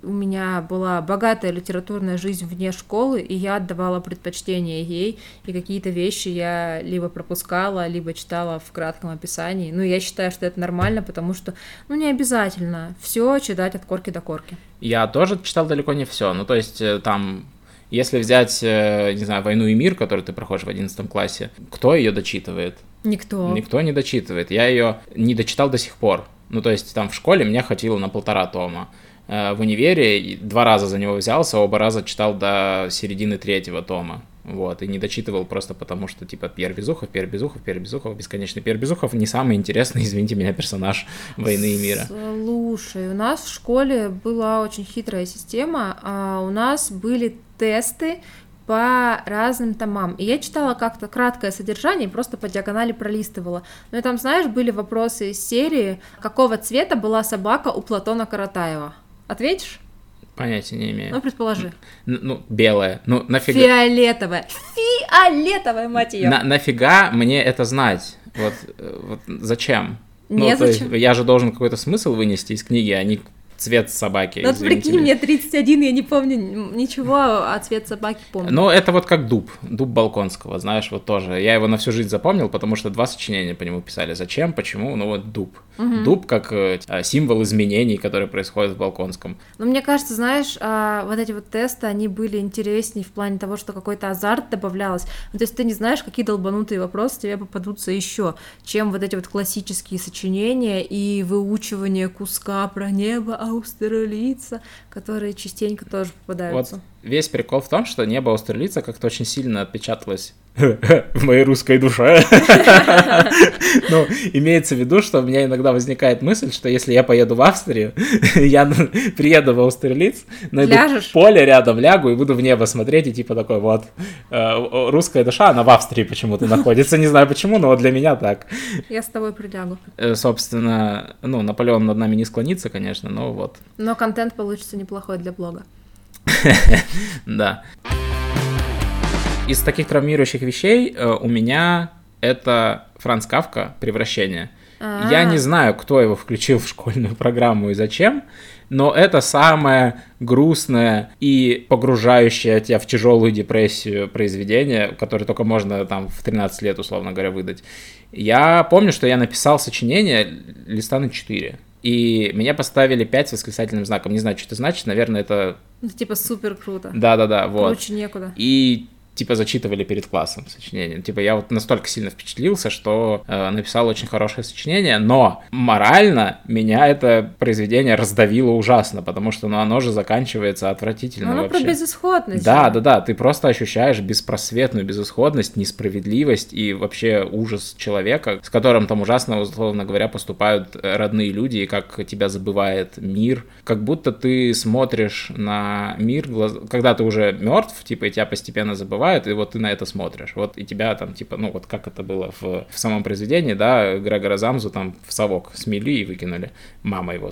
у меня была богатая литература литературная жизнь вне школы, и я отдавала предпочтение ей, и какие-то вещи я либо пропускала, либо читала в кратком описании. Ну, я считаю, что это нормально, потому что, ну, не обязательно все читать от корки до корки. Я тоже читал далеко не все. Ну, то есть э, там если взять, э, не знаю, «Войну и мир», который ты проходишь в 11 классе, кто ее дочитывает? Никто. Никто не дочитывает. Я ее не дочитал до сих пор. Ну, то есть там в школе мне хватило на полтора тома. Э, в универе два раза за него взялся, оба раза читал до середины третьего тома. Вот, и не дочитывал просто потому, что, типа, Пьер Безухов, Пьер Безухов, Пьер Безухов, бесконечный Пьер Безухов не самый интересный, извините меня, персонаж «Войны и мира». Слушай, у нас в школе была очень хитрая система, а у нас были тесты по разным томам. И я читала как-то краткое содержание, просто по диагонали пролистывала. Ну там, знаешь, были вопросы из серии «Какого цвета была собака у Платона Каратаева?» Ответишь? Понятия не имею. Ну, предположи. Н- ну, белая. Ну, нафига... Фиолетовая. Фиолетовая, мать ее. На- нафига мне это знать? Вот, э, вот зачем? Незачем. Ну, то есть, я же должен какой-то смысл вынести из книги, а не цвет собаки. Ну, вот прикинь, мне 31, я не помню ничего, а цвет собаки помню. Ну, это вот как дуб, дуб Балконского, знаешь, вот тоже. Я его на всю жизнь запомнил, потому что два сочинения по нему писали. Зачем, почему, ну вот дуб. Угу. Дуб как э, символ изменений, которые происходят в Балконском. Ну, мне кажется, знаешь, э, вот эти вот тесты, они были интереснее в плане того, что какой-то азарт добавлялось. Ну, то есть ты не знаешь, какие долбанутые вопросы тебе попадутся еще, чем вот эти вот классические сочинения и выучивание куска про небо аустралийца, которые частенько тоже попадаются. Вот весь прикол в том, что небо аустралийца как-то очень сильно отпечаталось в моей русской душе. Ну, имеется в виду, что у меня иногда возникает мысль, что если я поеду в Австрию, я приеду в Аустерлиц, найду Ляжешь? поле рядом, лягу и буду в небо смотреть, и типа такой вот, э, русская душа, она в Австрии почему-то находится, не знаю почему, но вот для меня так. Я с тобой прилягу. Э, собственно, ну, Наполеон над нами не склонится, конечно, но вот. Но контент получится неплохой для блога. Да. Из таких травмирующих вещей э, у меня это Франц Кавка «Превращение». А-а-а. Я не знаю, кто его включил в школьную программу и зачем, но это самое грустное и погружающее тебя в тяжелую депрессию произведение, которое только можно там в 13 лет, условно говоря, выдать. Я помню, что я написал сочинение листа на 4. И меня поставили 5 с восклицательным знаком. Не знаю, что это значит. Наверное, это... Ну, типа супер круто. Да-да-да, вот. Круче некуда. И типа зачитывали перед классом сочинение. Типа я вот настолько сильно впечатлился, что э, написал очень хорошее сочинение, но морально меня это произведение раздавило ужасно, потому что ну, оно же заканчивается отвратительно оно вообще. про безысходность. Да, да, да, ты просто ощущаешь беспросветную безысходность, несправедливость и вообще ужас человека, с которым там ужасно, условно говоря, поступают родные люди, и как тебя забывает мир, как будто ты смотришь на мир, когда ты уже мертв, типа, и тебя постепенно забывают, бывает, и вот ты на это смотришь. Вот и тебя там, типа, ну вот как это было в, в самом произведении, да, Грегора Замзу там в совок смели и выкинули. Мама его,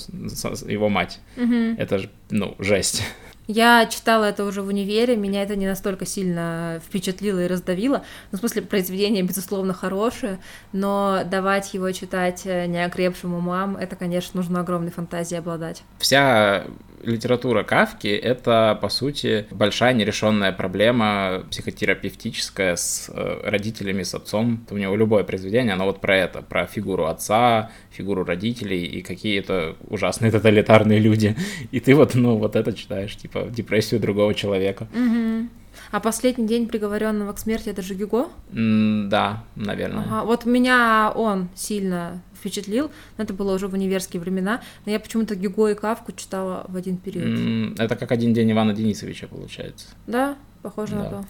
его мать. Угу. Это же, ну, жесть. Я читала это уже в универе, меня это не настолько сильно впечатлило и раздавило. Ну, в смысле, произведение, безусловно, хорошее, но давать его читать э, неокрепшим умам, это, конечно, нужно огромной фантазией обладать. Вся литература Кавки — это, по сути, большая нерешенная проблема психотерапевтическая с э, родителями, с отцом. У него любое произведение, оно вот про это, про фигуру отца, фигуру родителей и какие-то ужасные тоталитарные люди. И ты вот, ну, вот это читаешь, типа, депрессию другого человека. Угу. А последний день приговоренного к смерти это же Гюго? Mm, да, наверное. Ага. Вот меня он сильно впечатлил, но это было уже в универские времена, но я почему-то Гюго и Кавку читала в один период. Это как один день Ивана Денисовича получается. Да, похоже да. на то.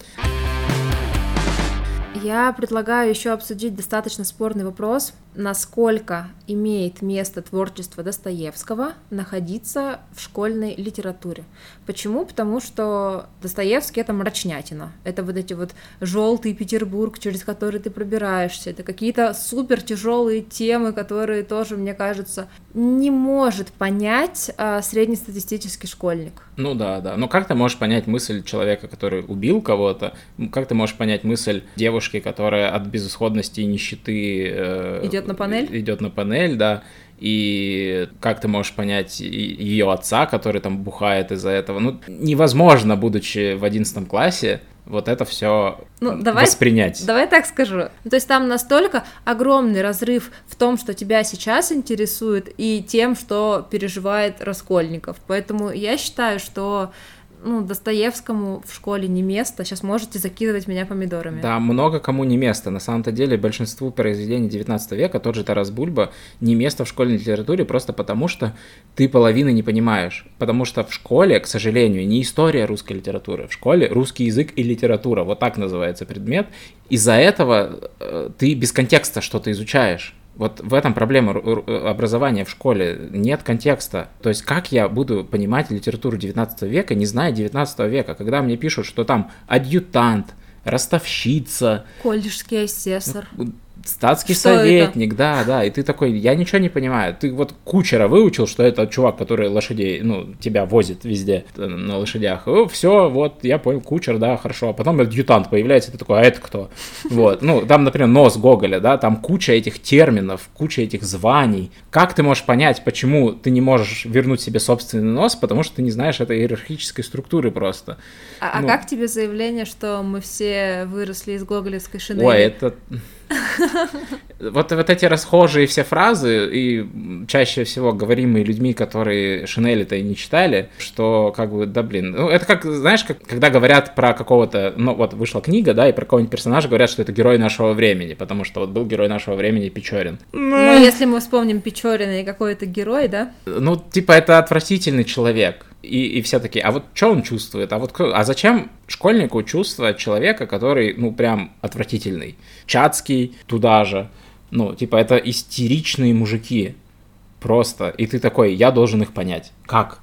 Я предлагаю еще обсудить достаточно спорный вопрос, насколько имеет место творчество Достоевского находиться в школьной литературе. Почему? Потому что Достоевский это мрачнятина. Это вот эти вот желтый Петербург, через который ты пробираешься. Это какие-то супер тяжелые темы, которые тоже, мне кажется, не может понять а, среднестатистический школьник. Ну да, да. Но как ты можешь понять мысль человека, который убил кого-то? Как ты можешь понять мысль девушки, которая от безысходности и нищеты э, идет на панель? Идет на панель, да и как ты можешь понять ее отца, который там бухает из-за этого. Ну, невозможно, будучи в одиннадцатом классе, вот это все ну, давай, воспринять. Давай так скажу. Ну, то есть там настолько огромный разрыв в том, что тебя сейчас интересует, и тем, что переживает Раскольников. Поэтому я считаю, что ну, Достоевскому в школе не место, сейчас можете закидывать меня помидорами. Да, много кому не место. На самом-то деле большинству произведений 19 века, тот же Тарас Бульба, не место в школьной литературе просто потому, что ты половины не понимаешь. Потому что в школе, к сожалению, не история русской литературы. В школе русский язык и литература, вот так называется предмет. Из-за этого э, ты без контекста что-то изучаешь. Вот в этом проблема образования в школе. Нет контекста. То есть как я буду понимать литературу 19 века, не зная 19 века, когда мне пишут, что там адъютант, ростовщица. Колледжский асессор. Статский что советник, это? да, да, и ты такой, я ничего не понимаю. Ты вот кучера выучил, что это чувак, который лошадей, ну, тебя возит везде э, на лошадях. Все, вот, я понял, кучер, да, хорошо. А потом адъютант появляется, ты такой, а это кто? Вот, ну, там, например, нос Гоголя, да, там куча этих терминов, куча этих званий. Как ты можешь понять, почему ты не можешь вернуть себе собственный нос, потому что ты не знаешь этой иерархической структуры просто. А, а ну, а как тебе заявление, что мы все выросли из гоголевской шинели? Ой, это... Вот, вот эти расхожие все фразы, и чаще всего говоримые людьми, которые Шинели-то и не читали, что как бы, да блин, ну это как, знаешь, как, когда говорят про какого-то, ну вот вышла книга, да, и про какого-нибудь персонажа говорят, что это герой нашего времени, потому что вот был герой нашего времени Печорин. Ну, если мы вспомним Печорина и какой-то герой, да? Ну, типа, это отвратительный человек. И, и все таки а вот что он чувствует? А вот кто? А зачем школьнику чувствовать человека, который, ну, прям отвратительный? Чацкий туда же. Ну, типа, это истеричные мужики. Просто. И ты такой, я должен их понять. Как?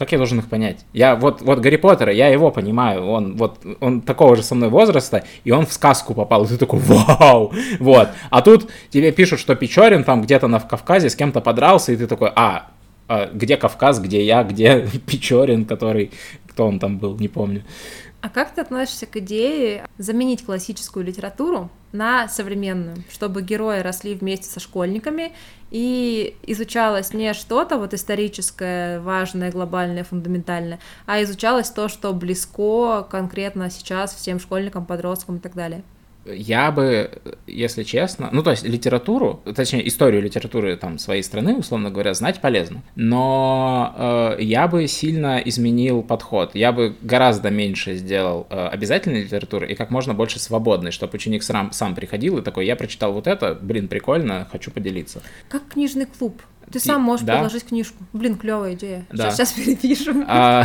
Как я должен их понять? Я вот, вот Гарри Поттера, я его понимаю, он вот, он такого же со мной возраста, и он в сказку попал, и ты такой, вау, вот. А тут тебе пишут, что Печорин там где-то на Кавказе с кем-то подрался, и ты такой, а, где Кавказ, где я, где Печорин, который, кто он там был, не помню. А как ты относишься к идее заменить классическую литературу на современную, чтобы герои росли вместе со школьниками и изучалось не что-то вот историческое, важное, глобальное, фундаментальное, а изучалось то, что близко конкретно сейчас всем школьникам, подросткам и так далее? Я бы, если честно, ну то есть литературу, точнее историю литературы там своей страны, условно говоря, знать полезно, но э, я бы сильно изменил подход, я бы гораздо меньше сделал э, обязательной литературы и как можно больше свободной, чтобы ученик сам, сам приходил и такой, я прочитал вот это, блин, прикольно, хочу поделиться. Как книжный клуб. Ты сам можешь да? предложить книжку. Блин, клевая идея. Да. Сейчас, сейчас перепишем. А,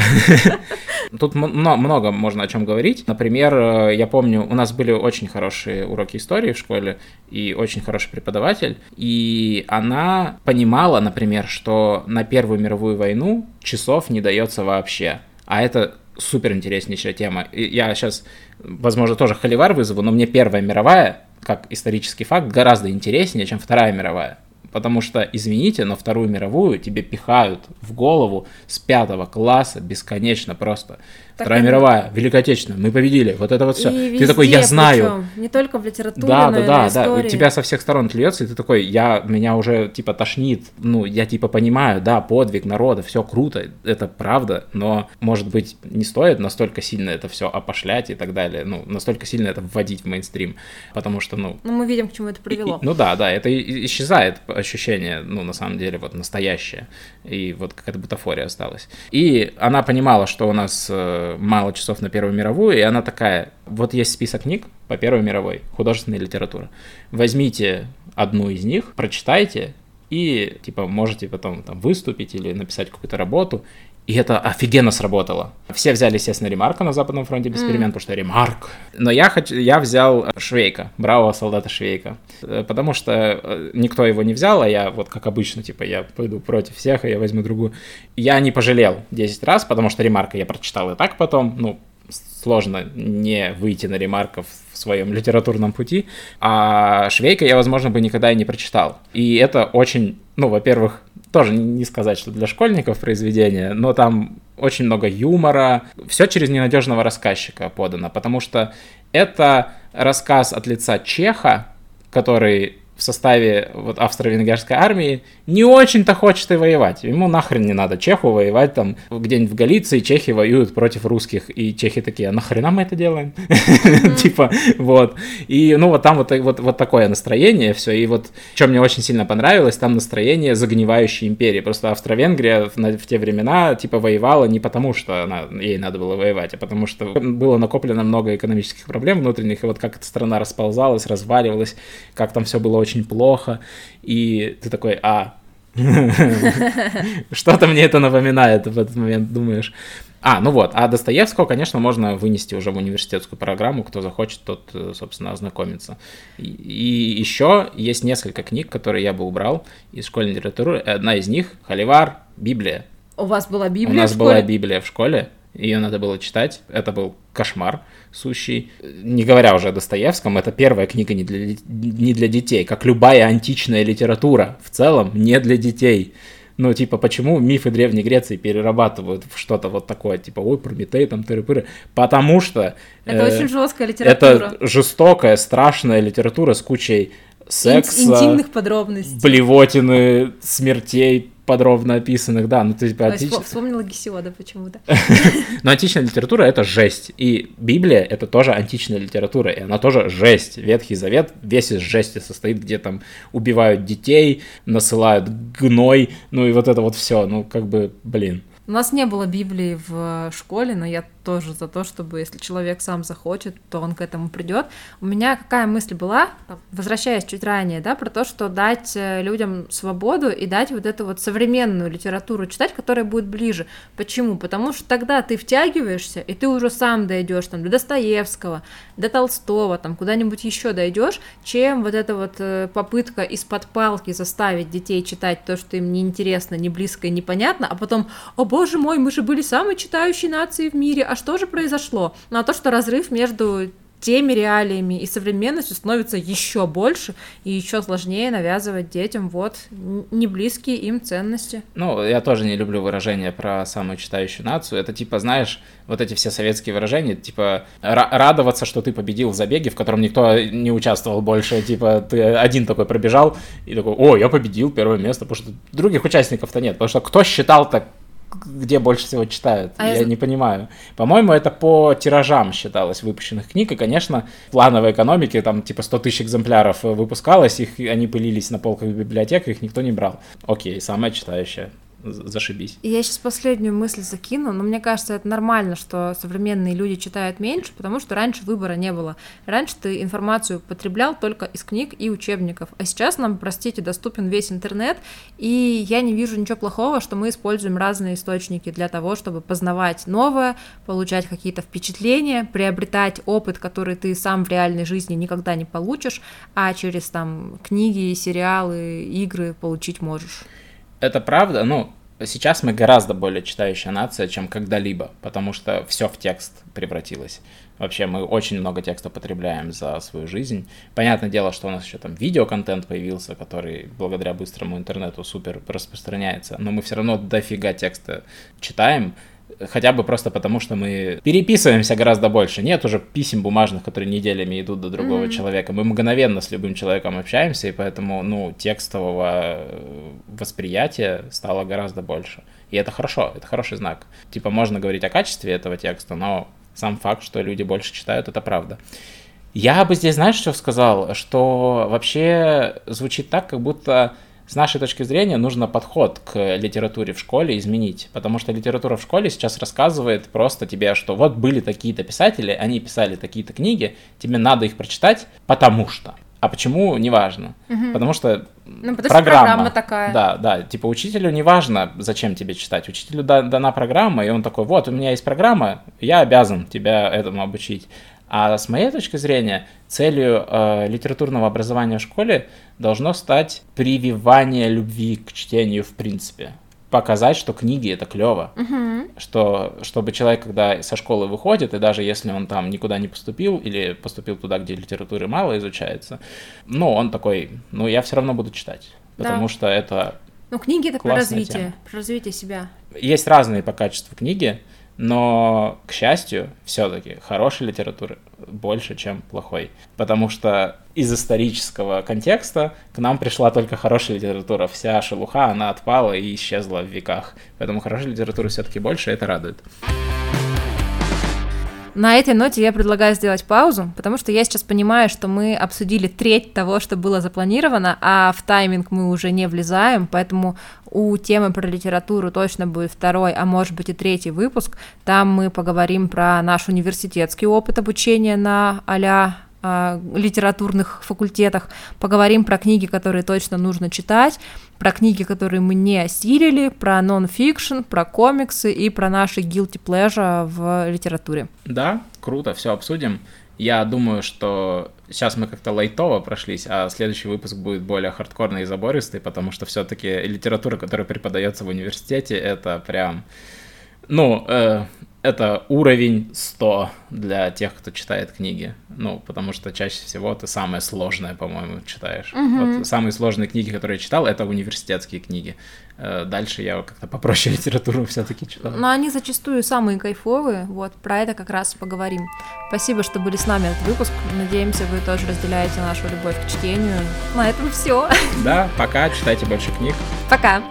тут много можно о чем говорить. Например, э, я помню, у нас были очень хорошие уроки истории в школе и очень хороший преподаватель. И она понимала, например, что на Первую мировую войну часов не дается вообще. А это супер интереснейшая тема. Я сейчас, возможно, тоже холивар вызову, но мне Первая мировая, как исторический факт, гораздо интереснее, чем Вторая мировая. Потому что, извините, но Вторую мировую тебе пихают в голову с пятого класса бесконечно просто. Так Вторая мировая, Великая Отечественная, мы победили, вот это вот все. И ты такой, я знаю. Причем, не только в литературе, да, но да, и да, истории. да, тебя со всех сторон льется, и ты такой, я, меня уже типа тошнит, ну, я типа понимаю, да, подвиг народа, все круто, это правда, но, может быть, не стоит настолько сильно это все опошлять и так далее, ну, настолько сильно это вводить в мейнстрим, потому что, ну... Ну, мы видим, к чему это привело. И, ну да, да, это исчезает ощущение, ну, на самом деле, вот настоящее, и вот какая-то бутафория осталась. И она понимала, что у нас э, мало часов на Первую мировую, и она такая, вот есть список книг по Первой мировой, художественной литературы. Возьмите одну из них, прочитайте, и типа можете потом там выступить или написать какую-то работу, и это офигенно сработало. Все взяли, естественно, Ремарка на Западном фронте без mm. перемен, потому что Ремарк. Но я, хочу, я взял Швейка, бравого солдата Швейка. Э, потому что э, никто его не взял, а я вот как обычно, типа, я пойду против всех, и я возьму другую. Я не пожалел 10 раз, потому что Ремарка я прочитал и так потом, ну, сложно не выйти на ремарков в своем литературном пути, а Швейка я, возможно, бы никогда и не прочитал. И это очень, ну, во-первых, тоже не сказать, что для школьников произведение, но там очень много юмора, все через ненадежного рассказчика подано, потому что это рассказ от лица Чеха, который в составе вот австро-венгерской армии не очень-то хочет и воевать. Ему нахрен не надо чеху воевать там где-нибудь в Галиции, чехи воюют против русских, и чехи такие, а нахрена мы это делаем? Типа, вот. И, ну, вот там вот, вот, вот такое настроение все, и вот, что мне очень сильно понравилось, там настроение загнивающей империи. Просто Австро-Венгрия в, в те времена, типа, воевала не потому, что она, ей надо было воевать, а потому что было накоплено много экономических проблем внутренних, и вот как эта страна расползалась, разваливалась, как там все было очень плохо, и ты такой, а, что-то мне это напоминает в этот момент, думаешь. А, ну вот, а Достоевского, конечно, можно вынести уже в университетскую программу, кто захочет, тот, э, собственно, ознакомится. И, и еще есть несколько книг, которые я бы убрал из школьной литературы. Одна из них — Холивар, Библия. У вас была Библия У нас была Библия в школе, ее надо было читать. Это был кошмар сущий. Не говоря уже о Достоевском, это первая книга не для, не для детей, как любая античная литература в целом не для детей. Ну, типа, почему мифы Древней Греции перерабатывают в что-то вот такое, типа, ой, Прометей, там, тыры-пыры? Потому что... Это э, очень жесткая литература. Это жестокая, страшная литература с кучей секса, интимных подробностей, блевотины, смертей, подробно описанных, да, ну ты типа... Антич... Вспомнила Гесиода почему-то. Но античная литература — это жесть, и Библия — это тоже античная литература, и она тоже жесть. Ветхий Завет весь из жести состоит, где там убивают детей, насылают гной, ну и вот это вот все, ну как бы, блин. У нас не было Библии в школе, но я тоже за то, чтобы если человек сам захочет, то он к этому придет. У меня какая мысль была, возвращаясь чуть ранее, да, про то, что дать э, людям свободу и дать вот эту вот современную литературу читать, которая будет ближе. Почему? Потому что тогда ты втягиваешься, и ты уже сам дойдешь там до Достоевского, до Толстого, там куда-нибудь еще дойдешь, чем вот эта вот э, попытка из-под палки заставить детей читать то, что им неинтересно, не близко и непонятно, а потом, о боже мой, мы же были самой читающей нацией в мире, а а что же произошло? Ну, а то, что разрыв между теми реалиями и современностью становится еще больше и еще сложнее навязывать детям вот не близкие им ценности. Ну, я тоже не люблю выражения про самую читающую нацию. Это типа, знаешь, вот эти все советские выражения, типа радоваться, что ты победил в забеге, в котором никто не участвовал больше, типа ты один такой пробежал и такой, о, я победил первое место, потому что других участников-то нет, потому что кто считал так где больше всего читают. А я, я не понимаю. По-моему, это по тиражам считалось выпущенных книг. И, конечно, в плановой экономике там типа 100 тысяч экземпляров выпускалось, их, они пылились на полках библиотек, их никто не брал. Окей, самая читающая зашибись. Я сейчас последнюю мысль закину, но мне кажется, это нормально, что современные люди читают меньше, потому что раньше выбора не было. Раньше ты информацию потреблял только из книг и учебников, а сейчас нам, простите, доступен весь интернет, и я не вижу ничего плохого, что мы используем разные источники для того, чтобы познавать новое, получать какие-то впечатления, приобретать опыт, который ты сам в реальной жизни никогда не получишь, а через там книги, сериалы, игры получить можешь это правда, ну, сейчас мы гораздо более читающая нация, чем когда-либо, потому что все в текст превратилось. Вообще мы очень много текста потребляем за свою жизнь. Понятное дело, что у нас еще там видеоконтент появился, который благодаря быстрому интернету супер распространяется, но мы все равно дофига текста читаем, хотя бы просто потому, что мы переписываемся гораздо больше. Нет уже писем бумажных, которые неделями идут до другого mm-hmm. человека. Мы мгновенно с любым человеком общаемся, и поэтому, ну, текстового э, восприятия стало гораздо больше. И это хорошо, это хороший знак. Типа, можно говорить о качестве этого текста, но сам факт, что люди больше читают, это правда. Я бы здесь, знаешь, что сказал? Что вообще звучит так, как будто с нашей точки зрения нужно подход к литературе в школе изменить, потому что литература в школе сейчас рассказывает просто тебе, что вот были такие-то писатели, они писали такие-то книги, тебе надо их прочитать, потому что. А почему, неважно. Угу. Потому что ну, потому программа, что программа такая. Да, да. Типа учителю не важно, зачем тебе читать. Учителю дана программа, и он такой, вот, у меня есть программа, я обязан тебя этому обучить. А с моей точки зрения, целью э, литературного образования в школе должно стать прививание любви к чтению в принципе. Показать, что книги это клево. Угу. Что, чтобы человек, когда со школы выходит, и даже если он там никуда не поступил, или поступил туда, где литературы мало изучается, ну, он такой, ну, я все равно буду читать. Потому да. что это. Ну, книги это про развитие, тема. про развитие себя. Есть разные по качеству книги Но, к счастью, все-таки хорошей литературы больше, чем плохой. Потому что из исторического контекста к нам пришла только хорошая литература. Вся шелуха, она отпала и исчезла в веках. Поэтому хорошей литературы все-таки больше, это радует. На этой ноте я предлагаю сделать паузу, потому что я сейчас понимаю, что мы обсудили треть того, что было запланировано, а в тайминг мы уже не влезаем, поэтому у темы про литературу точно будет второй, а может быть и третий выпуск. Там мы поговорим про наш университетский опыт обучения на а литературных факультетах, поговорим про книги, которые точно нужно читать, про книги, которые мы не осилили, про нон-фикшн, про комиксы и про наши guilty pleasure в литературе. Да, круто, все обсудим. Я думаю, что сейчас мы как-то лайтово прошлись, а следующий выпуск будет более хардкорный и забористый, потому что все-таки литература, которая преподается в университете, это прям, ну, э, это уровень 100 для тех, кто читает книги. Ну, потому что чаще всего ты самое сложное, по-моему, читаешь. Mm-hmm. Вот самые сложные книги, которые я читал, это университетские книги. Э, дальше я как-то попроще литературу все-таки читал. Но они зачастую самые кайфовые. Вот, про это как раз поговорим. Спасибо, что были с нами этот выпуск. Надеемся, вы тоже разделяете нашу любовь к чтению. На этом все. Да, пока, читайте больше книг. Пока.